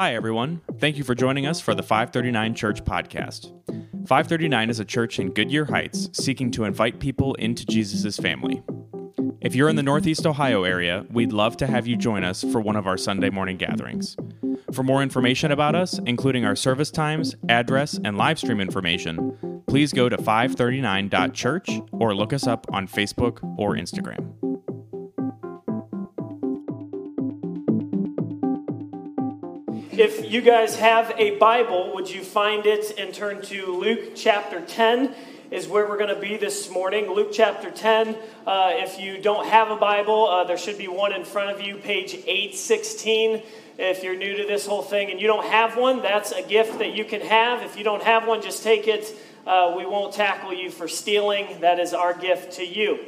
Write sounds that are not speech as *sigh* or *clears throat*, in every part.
Hi, everyone. Thank you for joining us for the 539 Church Podcast. 539 is a church in Goodyear Heights seeking to invite people into Jesus' family. If you're in the Northeast Ohio area, we'd love to have you join us for one of our Sunday morning gatherings. For more information about us, including our service times, address, and live stream information, please go to 539.church or look us up on Facebook or Instagram. If you guys have a Bible, would you find it and turn to Luke chapter 10? Is where we're going to be this morning. Luke chapter 10. Uh, if you don't have a Bible, uh, there should be one in front of you, page 816. If you're new to this whole thing and you don't have one, that's a gift that you can have. If you don't have one, just take it. Uh, we won't tackle you for stealing. That is our gift to you.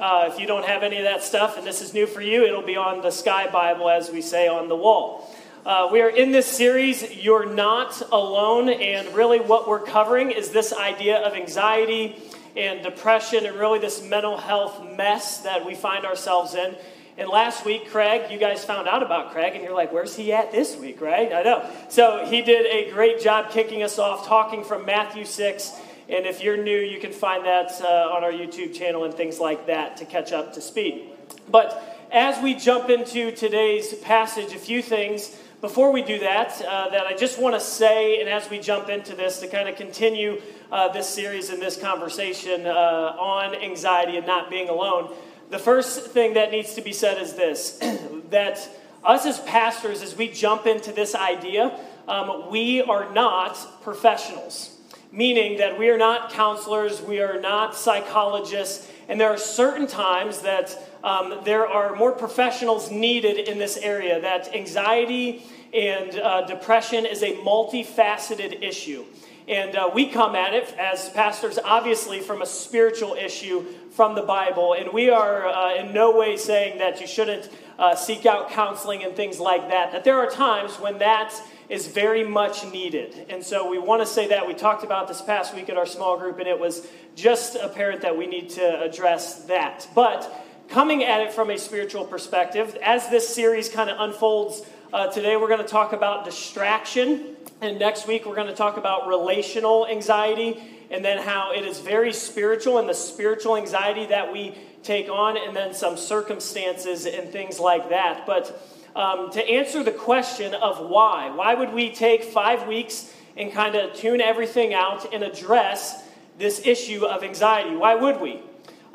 Uh, if you don't have any of that stuff and this is new for you, it'll be on the Sky Bible, as we say, on the wall. Uh, we are in this series, You're Not Alone, and really what we're covering is this idea of anxiety and depression and really this mental health mess that we find ourselves in. And last week, Craig, you guys found out about Craig, and you're like, where's he at this week, right? I know. So he did a great job kicking us off, talking from Matthew 6. And if you're new, you can find that uh, on our YouTube channel and things like that to catch up to speed. But as we jump into today's passage, a few things before we do that, uh, that I just want to say, and as we jump into this, to kind of continue uh, this series and this conversation uh, on anxiety and not being alone, the first thing that needs to be said is this *clears throat* that us as pastors, as we jump into this idea, um, we are not professionals, meaning that we are not counselors, we are not psychologists, and there are certain times that um, there are more professionals needed in this area, that anxiety and uh, depression is a multifaceted issue. And uh, we come at it as pastors, obviously, from a spiritual issue from the Bible. And we are uh, in no way saying that you shouldn't uh, seek out counseling and things like that. That there are times when that is very much needed. And so we want to say that. We talked about this past week at our small group, and it was just apparent that we need to address that. But coming at it from a spiritual perspective, as this series kind of unfolds uh, today, we're going to talk about distraction. And next week, we're going to talk about relational anxiety and then how it is very spiritual and the spiritual anxiety that we take on, and then some circumstances and things like that. But um, to answer the question of why, why would we take five weeks and kind of tune everything out and address this issue of anxiety? Why would we?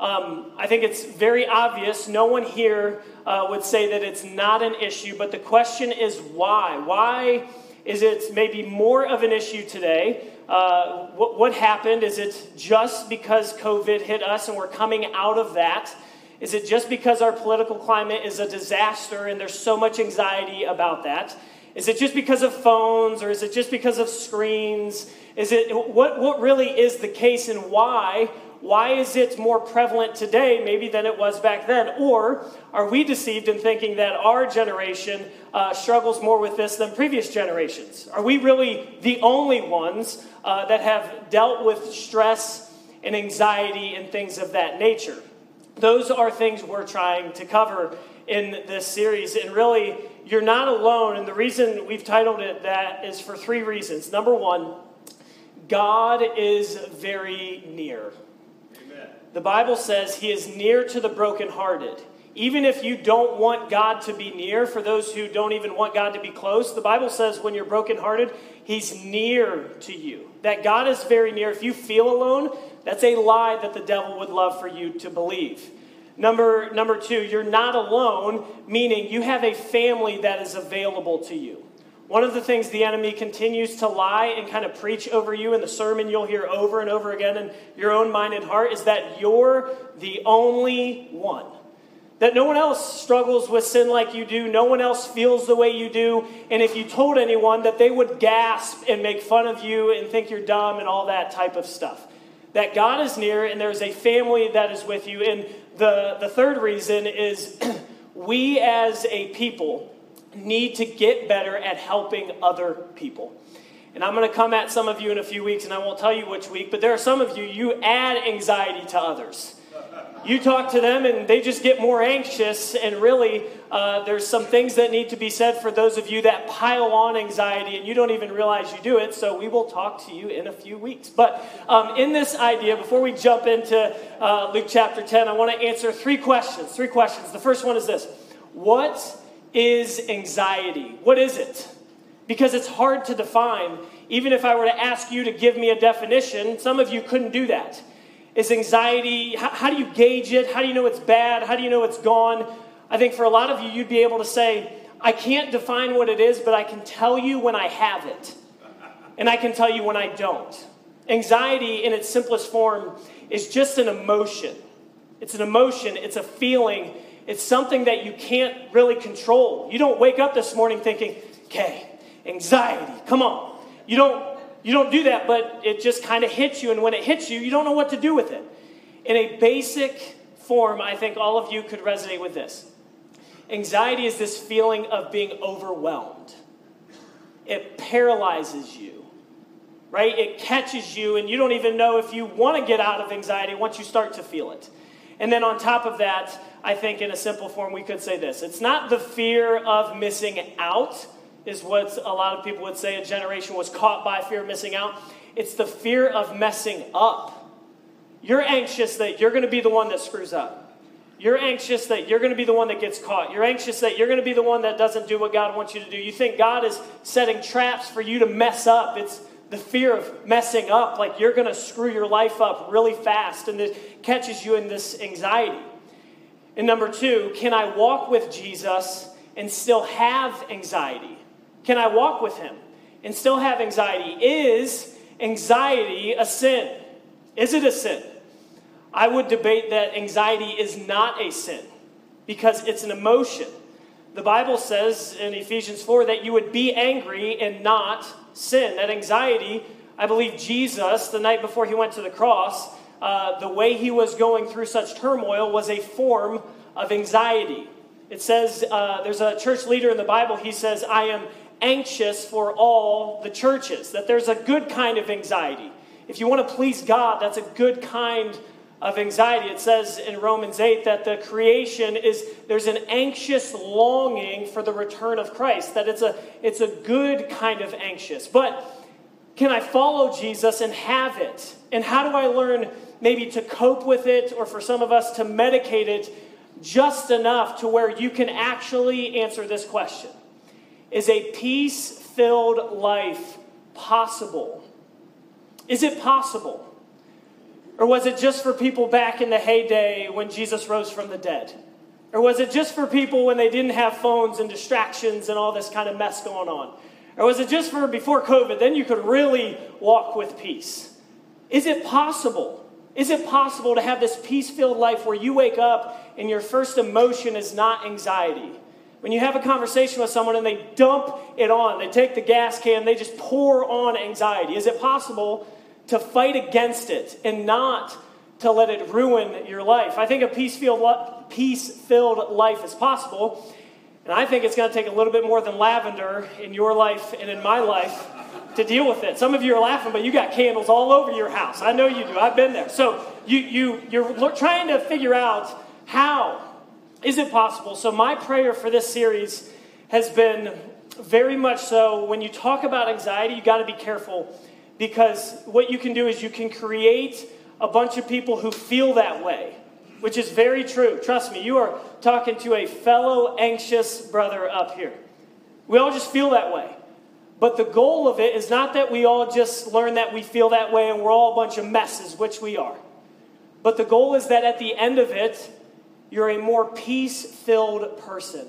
Um, I think it's very obvious. No one here uh, would say that it's not an issue, but the question is why? Why is it maybe more of an issue today? Uh, what, what happened? Is it just because COVID hit us and we're coming out of that? Is it just because our political climate is a disaster and there's so much anxiety about that? Is it just because of phones or is it just because of screens? Is it what, what really is the case and why why is it more prevalent today, maybe than it was back then? Or are we deceived in thinking that our generation uh, struggles more with this than previous generations? Are we really the only ones uh, that have dealt with stress and anxiety and things of that nature? Those are things we're trying to cover in this series. And really, you're not alone. And the reason we've titled it that is for three reasons. Number one, God is very near. The Bible says he is near to the brokenhearted. Even if you don't want God to be near, for those who don't even want God to be close, the Bible says when you're brokenhearted, he's near to you. That God is very near. If you feel alone, that's a lie that the devil would love for you to believe. Number, number two, you're not alone, meaning you have a family that is available to you. One of the things the enemy continues to lie and kind of preach over you in the sermon you'll hear over and over again in your own mind and heart is that you're the only one. That no one else struggles with sin like you do, no one else feels the way you do, and if you told anyone that they would gasp and make fun of you and think you're dumb and all that type of stuff. That God is near and there's a family that is with you. And the, the third reason is *clears throat* we as a people need to get better at helping other people. And I'm going to come at some of you in a few weeks, and I won't tell you which week, but there are some of you, you add anxiety to others. You talk to them and they just get more anxious, and really, uh, there's some things that need to be said for those of you that pile on anxiety and you don't even realize you do it. So, we will talk to you in a few weeks. But um, in this idea, before we jump into uh, Luke chapter 10, I want to answer three questions. Three questions. The first one is this What is anxiety? What is it? Because it's hard to define. Even if I were to ask you to give me a definition, some of you couldn't do that. Is anxiety, how, how, do you gauge it? How do you know it's bad? How do you know it's gone? I think for a lot of you, you'd be able to say, I can't define what it is, but I can tell you when I have it. And I can tell you when I don't. Anxiety, in its simplest form, is just an emotion. It's an emotion, it's a feeling, it's something that you can't really control. You don't wake up this morning thinking, okay, anxiety, come on. You don't you don't do that, but it just kind of hits you. And when it hits you, you don't know what to do with it. In a basic form, I think all of you could resonate with this. Anxiety is this feeling of being overwhelmed, it paralyzes you, right? It catches you, and you don't even know if you want to get out of anxiety once you start to feel it. And then on top of that, I think in a simple form, we could say this it's not the fear of missing out is what a lot of people would say a generation was caught by fear of missing out. It's the fear of messing up. You're anxious that you're going to be the one that screws up. You're anxious that you're going to be the one that gets caught. You're anxious that you're going to be the one that doesn't do what God wants you to do. You think God is setting traps for you to mess up. It's the fear of messing up, like you're going to screw your life up really fast, and it catches you in this anxiety. And number two, can I walk with Jesus and still have anxiety? Can I walk with him and still have anxiety? Is anxiety a sin? Is it a sin? I would debate that anxiety is not a sin because it's an emotion. The Bible says in Ephesians 4 that you would be angry and not sin. That anxiety, I believe Jesus, the night before he went to the cross, uh, the way he was going through such turmoil was a form of anxiety. It says, uh, there's a church leader in the Bible, he says, I am anxious for all the churches, that there's a good kind of anxiety. If you want to please God, that's a good kind of anxiety. It says in Romans 8 that the creation is there's an anxious longing for the return of Christ, that it's a it's a good kind of anxious. But can I follow Jesus and have it? And how do I learn maybe to cope with it or for some of us to medicate it just enough to where you can actually answer this question? Is a peace filled life possible? Is it possible? Or was it just for people back in the heyday when Jesus rose from the dead? Or was it just for people when they didn't have phones and distractions and all this kind of mess going on? Or was it just for before COVID? Then you could really walk with peace. Is it possible? Is it possible to have this peace filled life where you wake up and your first emotion is not anxiety? When you have a conversation with someone and they dump it on, they take the gas can, they just pour on anxiety. Is it possible to fight against it and not to let it ruin your life? I think a peace-filled, peace-filled life is possible, and I think it's going to take a little bit more than lavender in your life and in my life to deal with it. Some of you are laughing, but you got candles all over your house. I know you do. I've been there. So you, you, you're trying to figure out how is it possible? So, my prayer for this series has been very much so when you talk about anxiety, you got to be careful because what you can do is you can create a bunch of people who feel that way, which is very true. Trust me, you are talking to a fellow anxious brother up here. We all just feel that way. But the goal of it is not that we all just learn that we feel that way and we're all a bunch of messes, which we are. But the goal is that at the end of it, you're a more peace filled person.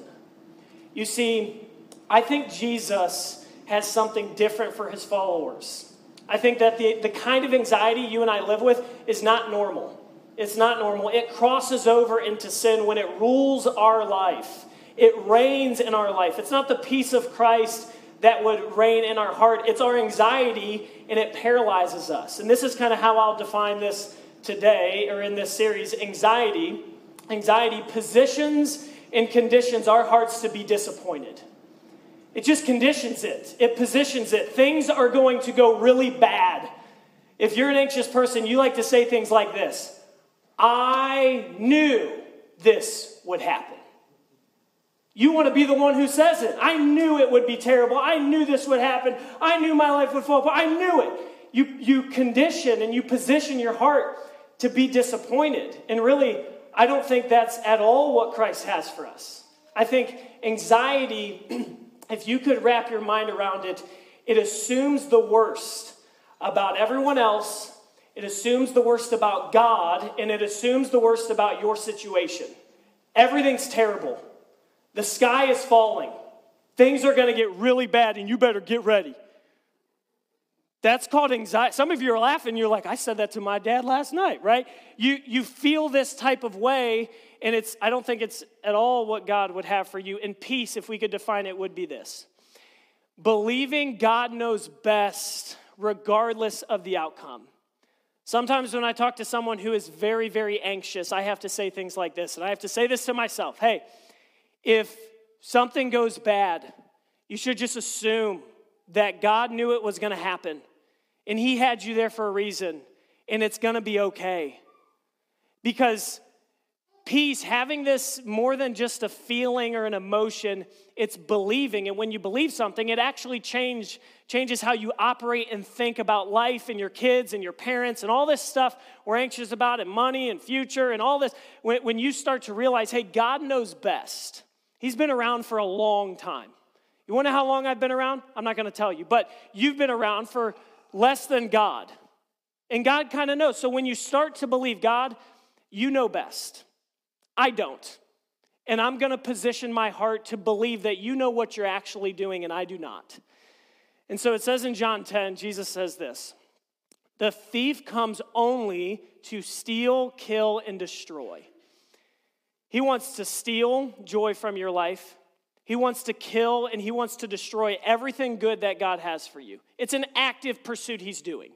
You see, I think Jesus has something different for his followers. I think that the, the kind of anxiety you and I live with is not normal. It's not normal. It crosses over into sin when it rules our life. It reigns in our life. It's not the peace of Christ that would reign in our heart, it's our anxiety and it paralyzes us. And this is kind of how I'll define this today or in this series anxiety Anxiety positions and conditions our hearts to be disappointed. It just conditions it, it positions it. Things are going to go really bad. If you're an anxious person, you like to say things like this I knew this would happen. You want to be the one who says it. I knew it would be terrible. I knew this would happen. I knew my life would fall apart. I knew it. You, you condition and you position your heart to be disappointed. And really, I don't think that's at all what Christ has for us. I think anxiety, *clears throat* if you could wrap your mind around it, it assumes the worst about everyone else, it assumes the worst about God, and it assumes the worst about your situation. Everything's terrible. The sky is falling. Things are going to get really bad, and you better get ready. That's called anxiety. Some of you are laughing. You're like, I said that to my dad last night, right? You, you feel this type of way, and it's, I don't think it's at all what God would have for you. And peace, if we could define it, would be this believing God knows best, regardless of the outcome. Sometimes when I talk to someone who is very, very anxious, I have to say things like this, and I have to say this to myself Hey, if something goes bad, you should just assume that God knew it was going to happen and He had you there for a reason and it's going to be okay. Because peace, having this more than just a feeling or an emotion, it's believing. And when you believe something, it actually change, changes how you operate and think about life and your kids and your parents and all this stuff we're anxious about and money and future and all this. When, when you start to realize, hey, God knows best. He's been around for a long time. You know how long I've been around? I'm not going to tell you, but you've been around for less than God. And God kind of knows. So when you start to believe God, you know best. I don't. And I'm going to position my heart to believe that you know what you're actually doing and I do not. And so it says in John 10, Jesus says this The thief comes only to steal, kill, and destroy. He wants to steal joy from your life. He wants to kill and he wants to destroy everything good that God has for you. It's an active pursuit he's doing.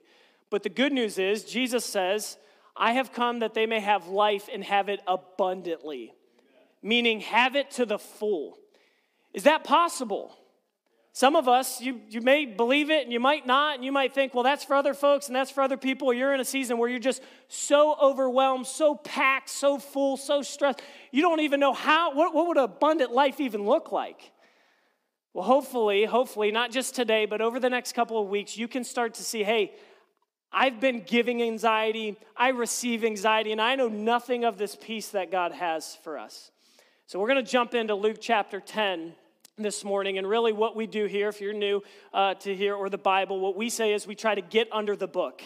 But the good news is, Jesus says, I have come that they may have life and have it abundantly, meaning have it to the full. Is that possible? Some of us, you, you may believe it and you might not, and you might think, well, that's for other folks and that's for other people. You're in a season where you're just so overwhelmed, so packed, so full, so stressed. You don't even know how, what, what would an abundant life even look like? Well, hopefully, hopefully, not just today, but over the next couple of weeks, you can start to see, hey, I've been giving anxiety, I receive anxiety, and I know nothing of this peace that God has for us. So we're going to jump into Luke chapter 10 this morning. And really, what we do here, if you're new uh, to here or the Bible, what we say is we try to get under the book.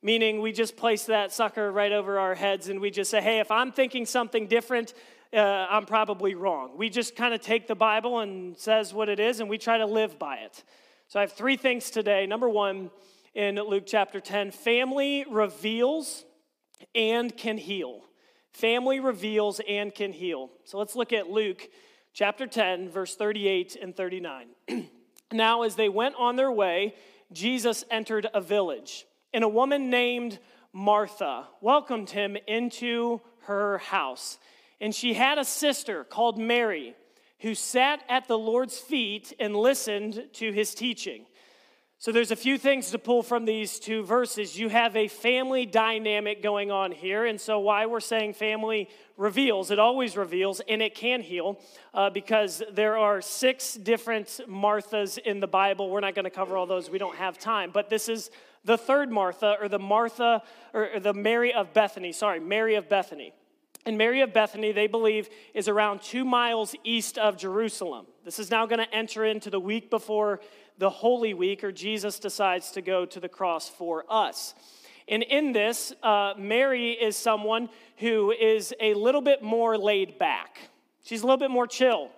Meaning, we just place that sucker right over our heads and we just say, hey, if I'm thinking something different, uh, I'm probably wrong. We just kind of take the Bible and says what it is and we try to live by it. So I have three things today. Number one, in Luke chapter 10, family reveals and can heal. Family reveals and can heal. So let's look at Luke chapter 10, verse 38 and 39. *clears throat* now, as they went on their way, Jesus entered a village, and a woman named Martha welcomed him into her house. And she had a sister called Mary who sat at the Lord's feet and listened to his teaching. So there's a few things to pull from these two verses. You have a family dynamic going on here, and so why we're saying family reveals, it always reveals, and it can heal uh, because there are six different Marthas in the Bible. We're not going to cover all those; we don't have time. But this is the third Martha, or the Martha, or the Mary of Bethany. Sorry, Mary of Bethany. And Mary of Bethany, they believe, is around two miles east of Jerusalem. This is now going to enter into the week before the Holy Week, or Jesus decides to go to the cross for us. And in this, uh, Mary is someone who is a little bit more laid back. She's a little bit more chill.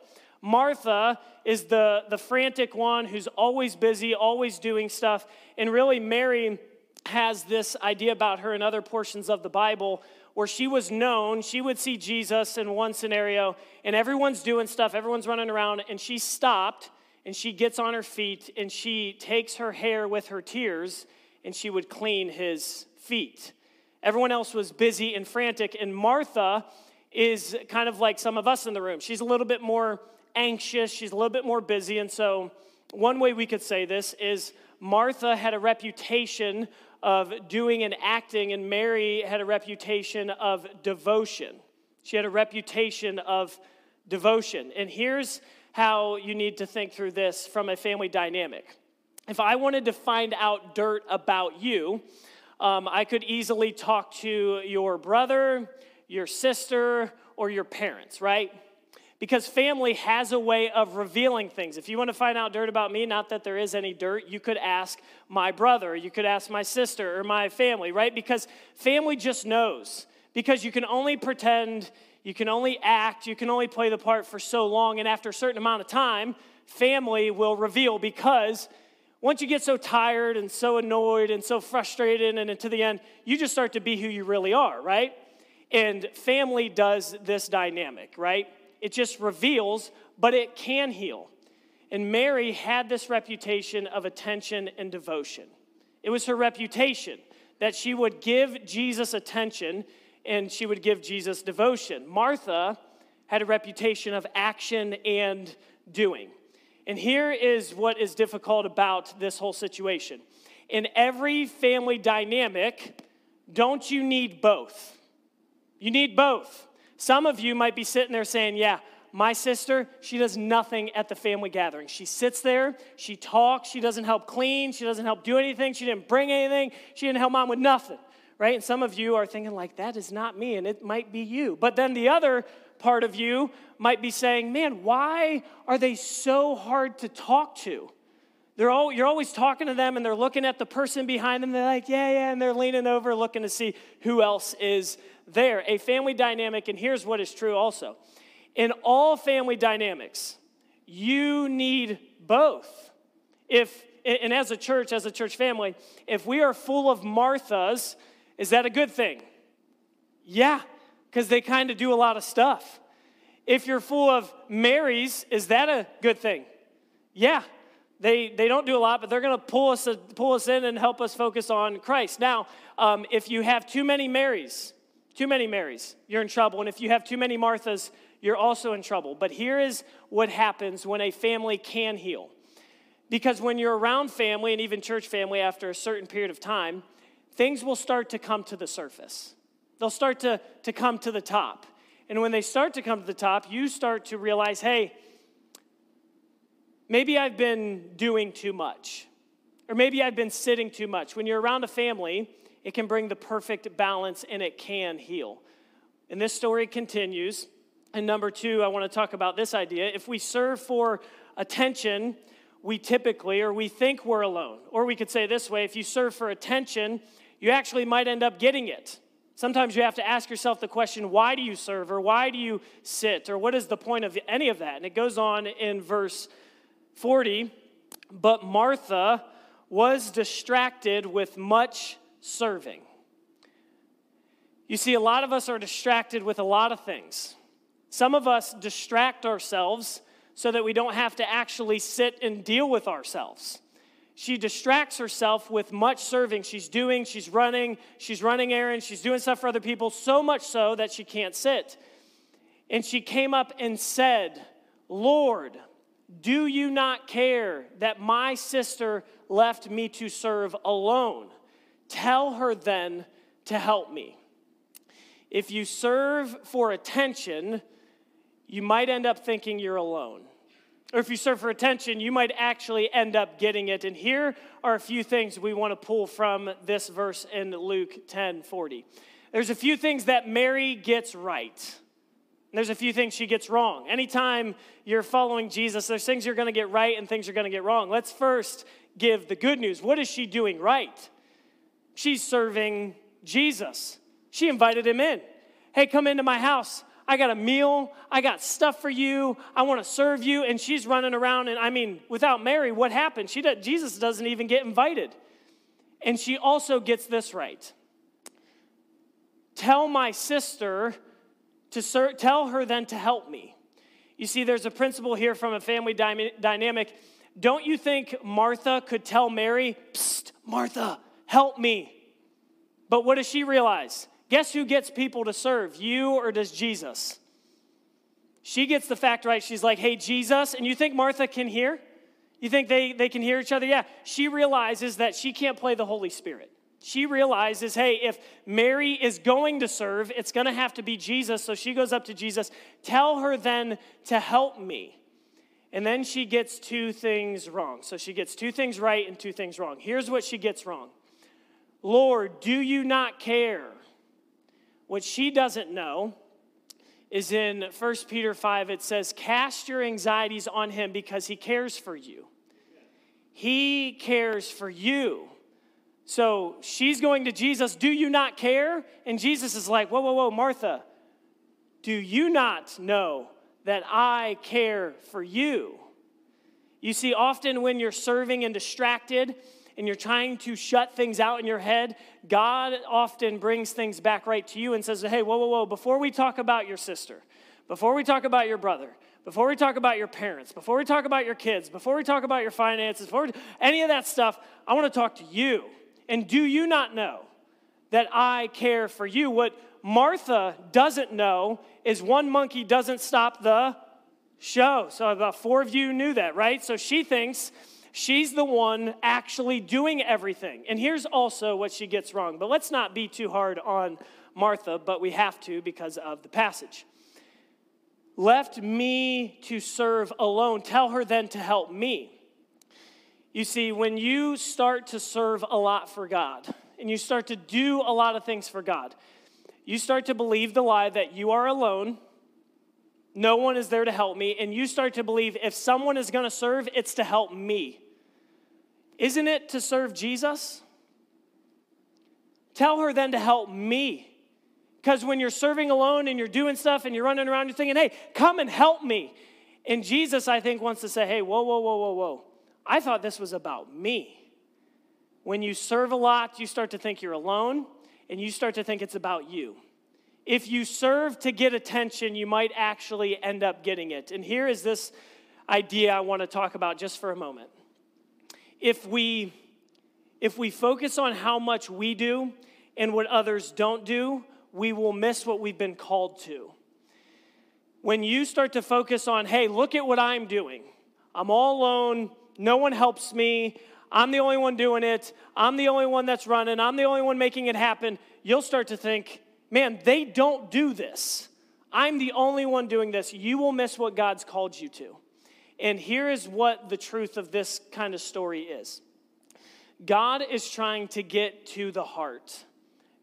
Martha is the, the frantic one who's always busy, always doing stuff. And really, Mary has this idea about her in other portions of the Bible where she was known. She would see Jesus in one scenario, and everyone's doing stuff, everyone's running around, and she stopped and she gets on her feet and she takes her hair with her tears and she would clean his feet. Everyone else was busy and frantic, and Martha is kind of like some of us in the room. She's a little bit more anxious, she's a little bit more busy, and so one way we could say this is Martha had a reputation of doing and acting, and Mary had a reputation of devotion. She had a reputation of devotion. And here's how you need to think through this from a family dynamic. If I wanted to find out dirt about you, um, I could easily talk to your brother, your sister, or your parents, right? Because family has a way of revealing things. If you want to find out dirt about me, not that there is any dirt, you could ask my brother, you could ask my sister or my family, right? Because family just knows. Because you can only pretend, you can only act, you can only play the part for so long, and after a certain amount of time, family will reveal because once you get so tired and so annoyed and so frustrated, and to the end, you just start to be who you really are, right? And family does this dynamic, right? It just reveals, but it can heal. And Mary had this reputation of attention and devotion. It was her reputation that she would give Jesus attention and she would give Jesus devotion. Martha had a reputation of action and doing. And here is what is difficult about this whole situation. In every family dynamic, don't you need both? You need both. Some of you might be sitting there saying, Yeah, my sister, she does nothing at the family gathering. She sits there, she talks, she doesn't help clean, she doesn't help do anything, she didn't bring anything, she didn't help mom with nothing, right? And some of you are thinking, like, that is not me, and it might be you. But then the other part of you might be saying, man, why are they so hard to talk to? They're all, you're always talking to them and they're looking at the person behind them. They're like, yeah, yeah, and they're leaning over looking to see who else is there. A family dynamic, and here's what is true also in all family dynamics, you need both. If, and as a church, as a church family, if we are full of Marthas, is that a good thing? Yeah, because they kind of do a lot of stuff. If you're full of Marys, is that a good thing? Yeah, they, they don't do a lot, but they're going to pull us, pull us in and help us focus on Christ. Now, um, if you have too many Marys, too many Marys, you're in trouble. And if you have too many Marthas, you're also in trouble. But here is what happens when a family can heal. Because when you're around family and even church family after a certain period of time, things will start to come to the surface. They'll start to, to come to the top. And when they start to come to the top, you start to realize hey, maybe I've been doing too much, or maybe I've been sitting too much. When you're around a family, it can bring the perfect balance and it can heal. And this story continues. And number two, I want to talk about this idea. If we serve for attention, we typically, or we think we're alone. Or we could say this way if you serve for attention, you actually might end up getting it. Sometimes you have to ask yourself the question, why do you serve? Or why do you sit? Or what is the point of any of that? And it goes on in verse 40. But Martha was distracted with much serving. You see, a lot of us are distracted with a lot of things. Some of us distract ourselves so that we don't have to actually sit and deal with ourselves. She distracts herself with much serving. She's doing, she's running, she's running errands, she's doing stuff for other people, so much so that she can't sit. And she came up and said, Lord, do you not care that my sister left me to serve alone? Tell her then to help me. If you serve for attention, you might end up thinking you're alone or if you serve for attention, you might actually end up getting it. And here are a few things we want to pull from this verse in Luke 10 40. There's a few things that Mary gets right. There's a few things she gets wrong. Anytime you're following Jesus, there's things you're going to get right and things you're going to get wrong. Let's first give the good news. What is she doing right? She's serving Jesus. She invited him in. Hey, come into my house. I got a meal. I got stuff for you. I want to serve you. And she's running around. And I mean, without Mary, what happened? She does, Jesus doesn't even get invited. And she also gets this right. Tell my sister to ser- tell her then to help me. You see, there's a principle here from a family dy- dynamic. Don't you think Martha could tell Mary, Psst, Martha, help me? But what does she realize? Guess who gets people to serve, you or does Jesus? She gets the fact right. She's like, hey, Jesus. And you think Martha can hear? You think they, they can hear each other? Yeah. She realizes that she can't play the Holy Spirit. She realizes, hey, if Mary is going to serve, it's going to have to be Jesus. So she goes up to Jesus, tell her then to help me. And then she gets two things wrong. So she gets two things right and two things wrong. Here's what she gets wrong Lord, do you not care? What she doesn't know is in 1 Peter 5, it says, Cast your anxieties on him because he cares for you. He cares for you. So she's going to Jesus, Do you not care? And Jesus is like, Whoa, whoa, whoa, Martha, do you not know that I care for you? You see, often when you're serving and distracted, and you're trying to shut things out in your head, God often brings things back right to you and says, Hey, whoa, whoa, whoa, before we talk about your sister, before we talk about your brother, before we talk about your parents, before we talk about your kids, before we talk about your finances, before we, any of that stuff, I want to talk to you. And do you not know that I care for you? What Martha doesn't know is one monkey doesn't stop the show. So about four of you knew that, right? So she thinks She's the one actually doing everything. And here's also what she gets wrong. But let's not be too hard on Martha, but we have to because of the passage. Left me to serve alone. Tell her then to help me. You see, when you start to serve a lot for God and you start to do a lot of things for God, you start to believe the lie that you are alone, no one is there to help me, and you start to believe if someone is going to serve, it's to help me. Isn't it to serve Jesus? Tell her then to help me. Because when you're serving alone and you're doing stuff and you're running around, you're thinking, hey, come and help me. And Jesus, I think, wants to say, hey, whoa, whoa, whoa, whoa, whoa. I thought this was about me. When you serve a lot, you start to think you're alone and you start to think it's about you. If you serve to get attention, you might actually end up getting it. And here is this idea I want to talk about just for a moment if we if we focus on how much we do and what others don't do, we will miss what we've been called to. When you start to focus on, hey, look at what I'm doing. I'm all alone, no one helps me. I'm the only one doing it. I'm the only one that's running. I'm the only one making it happen. You'll start to think, man, they don't do this. I'm the only one doing this. You will miss what God's called you to. And here is what the truth of this kind of story is God is trying to get to the heart.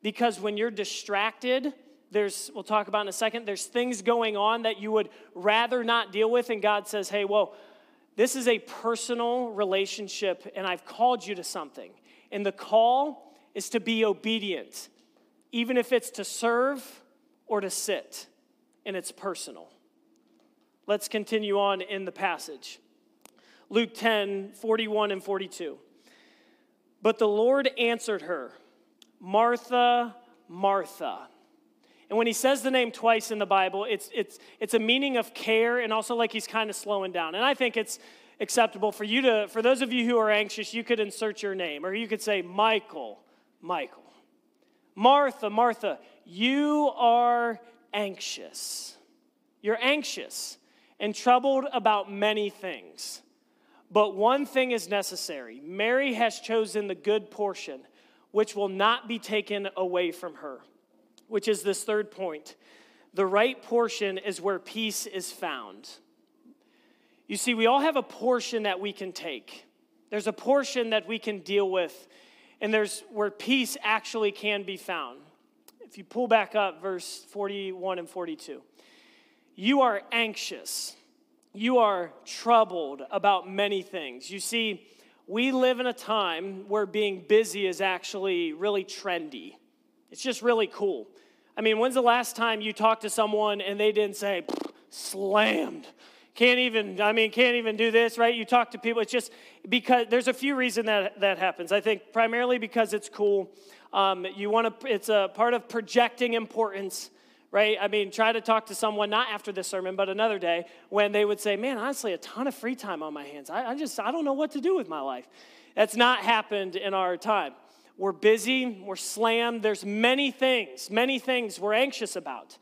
Because when you're distracted, there's, we'll talk about in a second, there's things going on that you would rather not deal with. And God says, hey, whoa, this is a personal relationship, and I've called you to something. And the call is to be obedient, even if it's to serve or to sit, and it's personal. Let's continue on in the passage. Luke 10 41 and 42. But the Lord answered her, Martha, Martha. And when he says the name twice in the Bible, it's, it's, it's a meaning of care and also like he's kind of slowing down. And I think it's acceptable for you to, for those of you who are anxious, you could insert your name or you could say, Michael, Michael. Martha, Martha, you are anxious. You're anxious and troubled about many things. But one thing is necessary Mary has chosen the good portion, which will not be taken away from her, which is this third point. The right portion is where peace is found. You see, we all have a portion that we can take. There's a portion that we can deal with, and there's where peace actually can be found. If you pull back up verse 41 and 42. You are anxious. You are troubled about many things. You see, we live in a time where being busy is actually really trendy. It's just really cool. I mean, when's the last time you talked to someone and they didn't say, slammed? Can't even, I mean, can't even do this, right? You talk to people, it's just because there's a few reasons that that happens. I think primarily because it's cool. Um, you want to, it's a part of projecting importance right? I mean, try to talk to someone, not after this sermon, but another day, when they would say, Man, honestly, a ton of free time on my hands. I, I just, I don't know what to do with my life. That's not happened in our time. We're busy, we're slammed. There's many things, many things we're anxious about.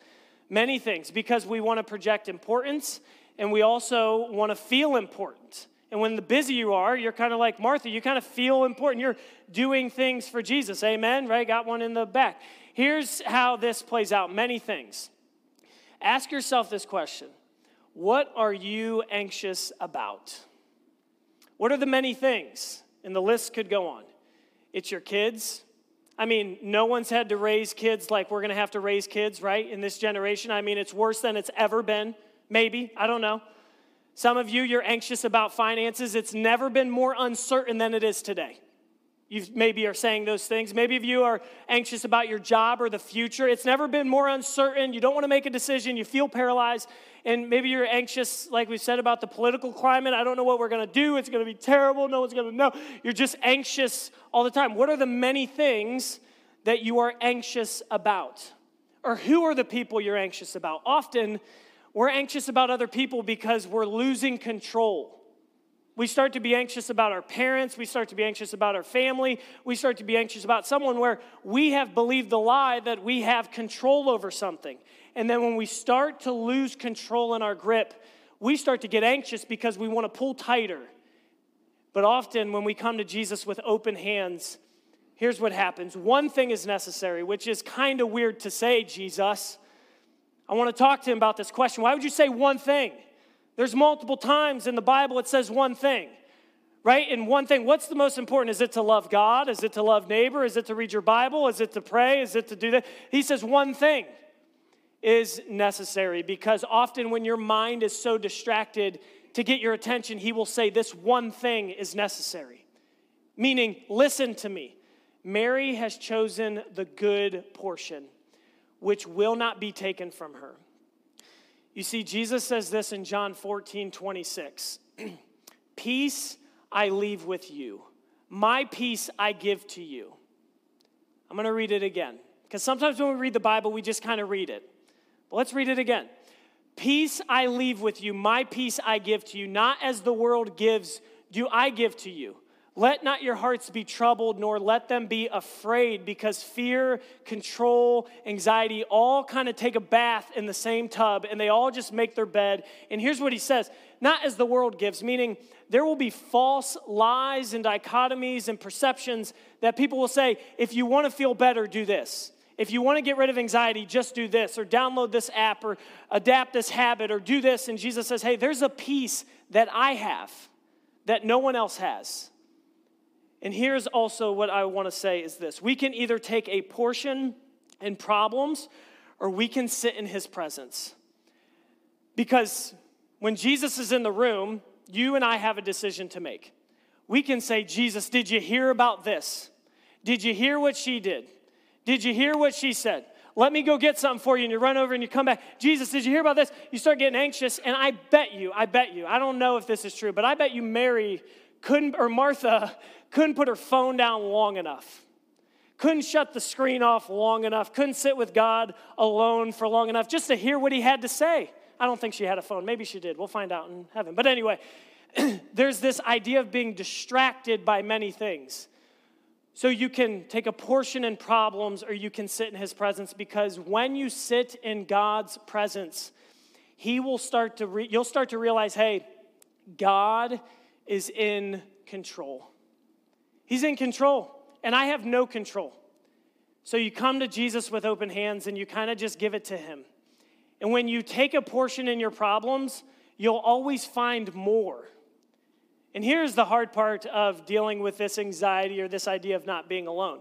Many things because we want to project importance and we also want to feel important. And when the busy you are, you're kind of like Martha, you kind of feel important. You're doing things for Jesus. Amen? Right? Got one in the back. Here's how this plays out many things. Ask yourself this question What are you anxious about? What are the many things? And the list could go on. It's your kids. I mean, no one's had to raise kids like we're to have to raise kids, right, in this generation. I mean, it's worse than it's ever been, maybe. I don't know. Some of you, you're anxious about finances. It's never been more uncertain than it is today. You maybe are saying those things. Maybe if you are anxious about your job or the future, it's never been more uncertain. You don't want to make a decision. You feel paralyzed. And maybe you're anxious, like we said, about the political climate. I don't know what we're going to do. It's going to be terrible. No one's going to know. You're just anxious all the time. What are the many things that you are anxious about? Or who are the people you're anxious about? Often, we're anxious about other people because we're losing control. We start to be anxious about our parents. We start to be anxious about our family. We start to be anxious about someone where we have believed the lie that we have control over something. And then when we start to lose control in our grip, we start to get anxious because we want to pull tighter. But often when we come to Jesus with open hands, here's what happens one thing is necessary, which is kind of weird to say, Jesus. I want to talk to him about this question. Why would you say one thing? There's multiple times in the Bible it says one thing, right? And one thing, what's the most important? Is it to love God? Is it to love neighbor? Is it to read your Bible? Is it to pray? Is it to do that? He says one thing is necessary because often when your mind is so distracted to get your attention, he will say, This one thing is necessary. Meaning, listen to me. Mary has chosen the good portion which will not be taken from her. You see, Jesus says this in John 14, 26. *clears throat* peace I leave with you, my peace I give to you. I'm going to read it again. Because sometimes when we read the Bible, we just kind of read it. But let's read it again. Peace I leave with you, my peace I give to you. Not as the world gives, do I give to you. Let not your hearts be troubled, nor let them be afraid, because fear, control, anxiety all kind of take a bath in the same tub and they all just make their bed. And here's what he says not as the world gives, meaning there will be false lies and dichotomies and perceptions that people will say, if you want to feel better, do this. If you want to get rid of anxiety, just do this, or download this app, or adapt this habit, or do this. And Jesus says, hey, there's a peace that I have that no one else has. And here's also what I want to say is this we can either take a portion in problems or we can sit in his presence. Because when Jesus is in the room, you and I have a decision to make. We can say, Jesus, did you hear about this? Did you hear what she did? Did you hear what she said? Let me go get something for you. And you run over and you come back. Jesus, did you hear about this? You start getting anxious. And I bet you, I bet you, I don't know if this is true, but I bet you Mary couldn't, or Martha couldn't put her phone down long enough, couldn't shut the screen off long enough, couldn't sit with God alone for long enough just to hear what he had to say. I don't think she had a phone. Maybe she did. We'll find out in heaven. But anyway, *clears throat* there's this idea of being distracted by many things. So you can take a portion in problems or you can sit in his presence because when you sit in God's presence, he will start to re- you'll start to realize, hey, God is in control. He's in control, and I have no control. So you come to Jesus with open hands and you kind of just give it to Him. And when you take a portion in your problems, you'll always find more. And here's the hard part of dealing with this anxiety or this idea of not being alone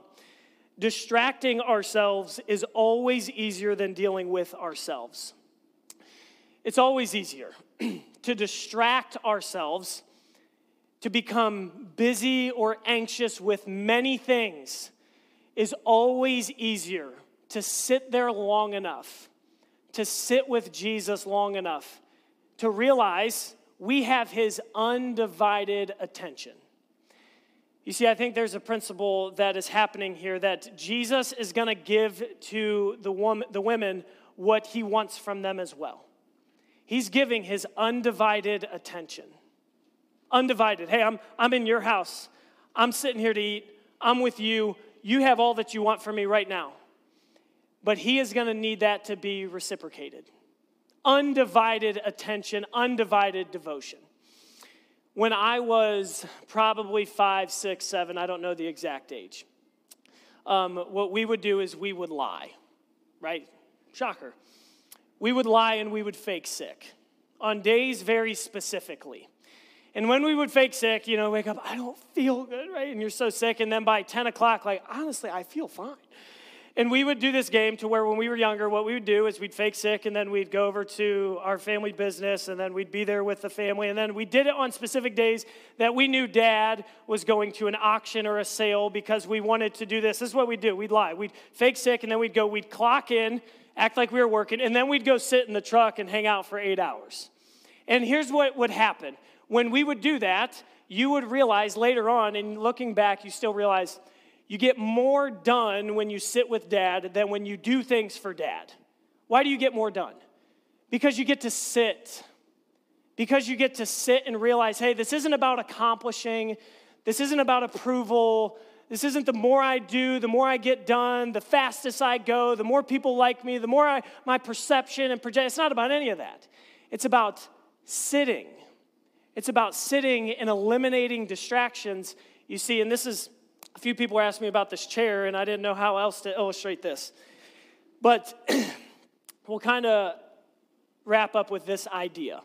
distracting ourselves is always easier than dealing with ourselves. It's always easier *clears throat* to distract ourselves to become busy or anxious with many things is always easier to sit there long enough, to sit with Jesus long enough, to realize we have his undivided attention. You see, I think there's a principle that is happening here that Jesus is going to give to the, woman, the women what he wants from them as well. He's giving his undivided attention undivided. Hey, I'm, I'm in your house. I'm sitting here to eat. I'm with you. You have all that you want from me right now. But he is going to need that to be reciprocated. Undivided attention, undivided devotion. when I was probably five, six, seven, I don't know the exact age, um, what we would do is we would lie, right? Shocker. We would lie and we would fake sick on days very specifically. And when we would fake sick, you know, wake up, I don't feel good, right? And you're so sick. And then by 10 o'clock, like, honestly, I feel fine. And we would do this game to where when we were younger, what we would do is we'd fake sick and then we'd go over to our family business and then we'd be there with the family. And then we did it on specific days that we knew dad was going to an auction or a sale because we wanted to do this. This is what we'd do. We'd lie. We'd fake sick and then we'd go, we'd clock in, act like we were working, and then we'd go sit in the truck and hang out for eight hours. And here's what would happen when we would do that, you would realize later on, and looking back, you still realize you get more done when you sit with dad than when you do things for dad. Why do you get more done? Because you get to sit. Because you get to sit and realize, hey, this isn't about accomplishing, this isn't about approval. This isn't the more I do, the more I get done, the fastest I go, the more people like me, the more I, my perception and project. It's not about any of that. It's about sitting. It's about sitting and eliminating distractions. You see, and this is a few people asked me about this chair, and I didn't know how else to illustrate this. But *clears throat* we'll kind of wrap up with this idea.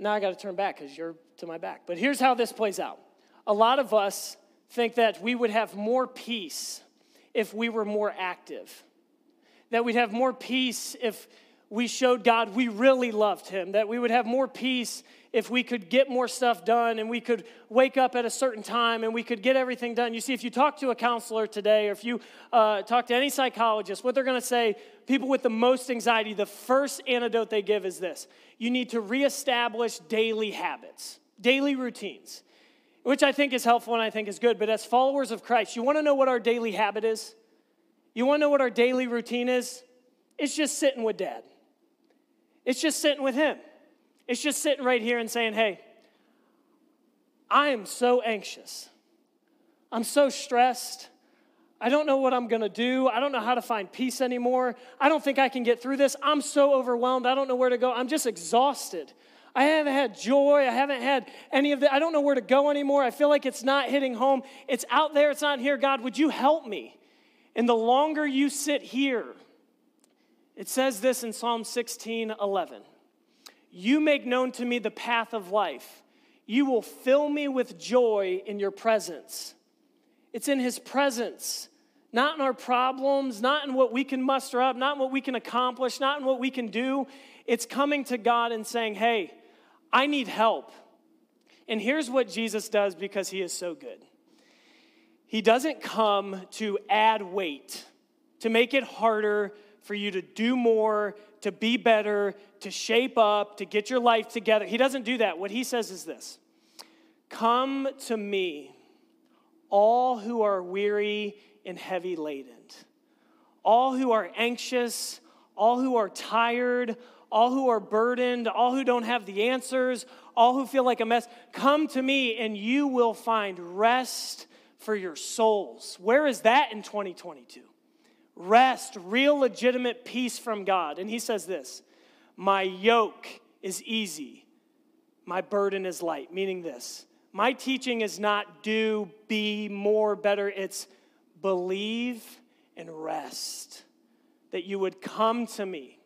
Now I got to turn back because you're to my back. But here's how this plays out a lot of us think that we would have more peace if we were more active, that we'd have more peace if we showed God we really loved Him, that we would have more peace if we could get more stuff done and we could wake up at a certain time and we could get everything done. You see, if you talk to a counselor today or if you uh, talk to any psychologist, what they're going to say, people with the most anxiety, the first antidote they give is this you need to reestablish daily habits, daily routines, which I think is helpful and I think is good. But as followers of Christ, you want to know what our daily habit is? You want to know what our daily routine is? It's just sitting with dad. It's just sitting with Him. It's just sitting right here and saying, hey, I am so anxious. I'm so stressed. I don't know what I'm going to do. I don't know how to find peace anymore. I don't think I can get through this. I'm so overwhelmed. I don't know where to go. I'm just exhausted. I haven't had joy. I haven't had any of that. I don't know where to go anymore. I feel like it's not hitting home. It's out there, it's not here. God, would you help me? And the longer you sit here, it says this in Psalm 16 11. You make known to me the path of life. You will fill me with joy in your presence. It's in his presence, not in our problems, not in what we can muster up, not in what we can accomplish, not in what we can do. It's coming to God and saying, Hey, I need help. And here's what Jesus does because he is so good He doesn't come to add weight, to make it harder for you to do more, to be better, to shape up, to get your life together. He doesn't do that. What he says is this Come to me, all who are weary and heavy laden, all who are anxious, all who are tired, all who are burdened, all who don't have the answers, all who feel like a mess. Come to me and you will find rest for your souls. Where is that in 2022? rest, real legitimate peace from God. And he says this My yoke is easy, my burden is light, meaning this. My teaching is not do, be, more, better. It's believe and rest. That you would come to me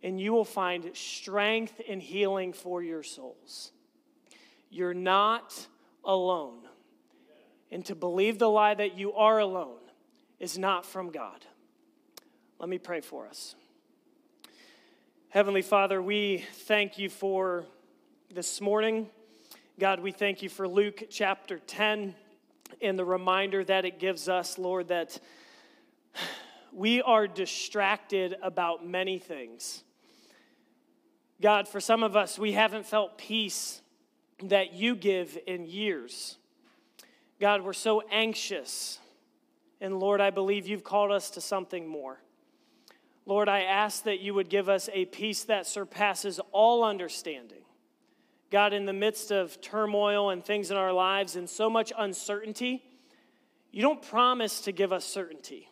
and you will find strength and healing for your souls. You're not alone. And to believe the lie that you are alone is not from God. Let me pray for us. Heavenly Father, we thank you for this morning. God, we thank you for Luke chapter 10 and the reminder that it gives us, Lord, that we are distracted about many things. God, for some of us, we haven't felt peace that you give in years. God, we're so anxious and Lord, I believe you've called us to something more. Lord, I ask that you would give us a peace that surpasses all understanding. God, in the midst of turmoil and things in our lives and so much uncertainty, you don't promise to give us certainty.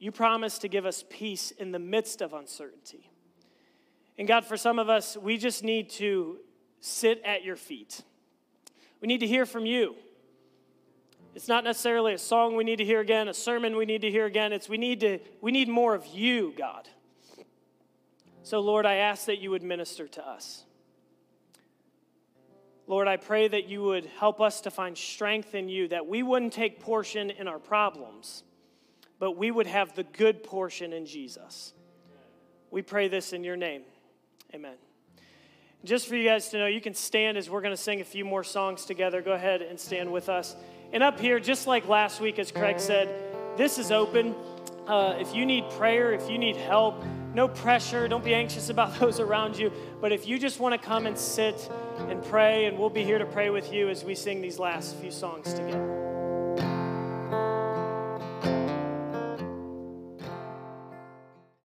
You promise to give us peace in the midst of uncertainty. And God, for some of us, we just need to sit at your feet. We need to hear from you. It's not necessarily a song we need to hear again, a sermon we need to hear again. It's we need to we need more of you, God. So Lord, I ask that you would minister to us. Lord, I pray that you would help us to find strength in you, that we wouldn't take portion in our problems, but we would have the good portion in Jesus. We pray this in your name. Amen. Just for you guys to know, you can stand as we're going to sing a few more songs together. Go ahead and stand with us. And up here, just like last week, as Craig said, this is open. Uh, if you need prayer, if you need help, no pressure. Don't be anxious about *laughs* those around you. But if you just want to come and sit and pray, and we'll be here to pray with you as we sing these last few songs together.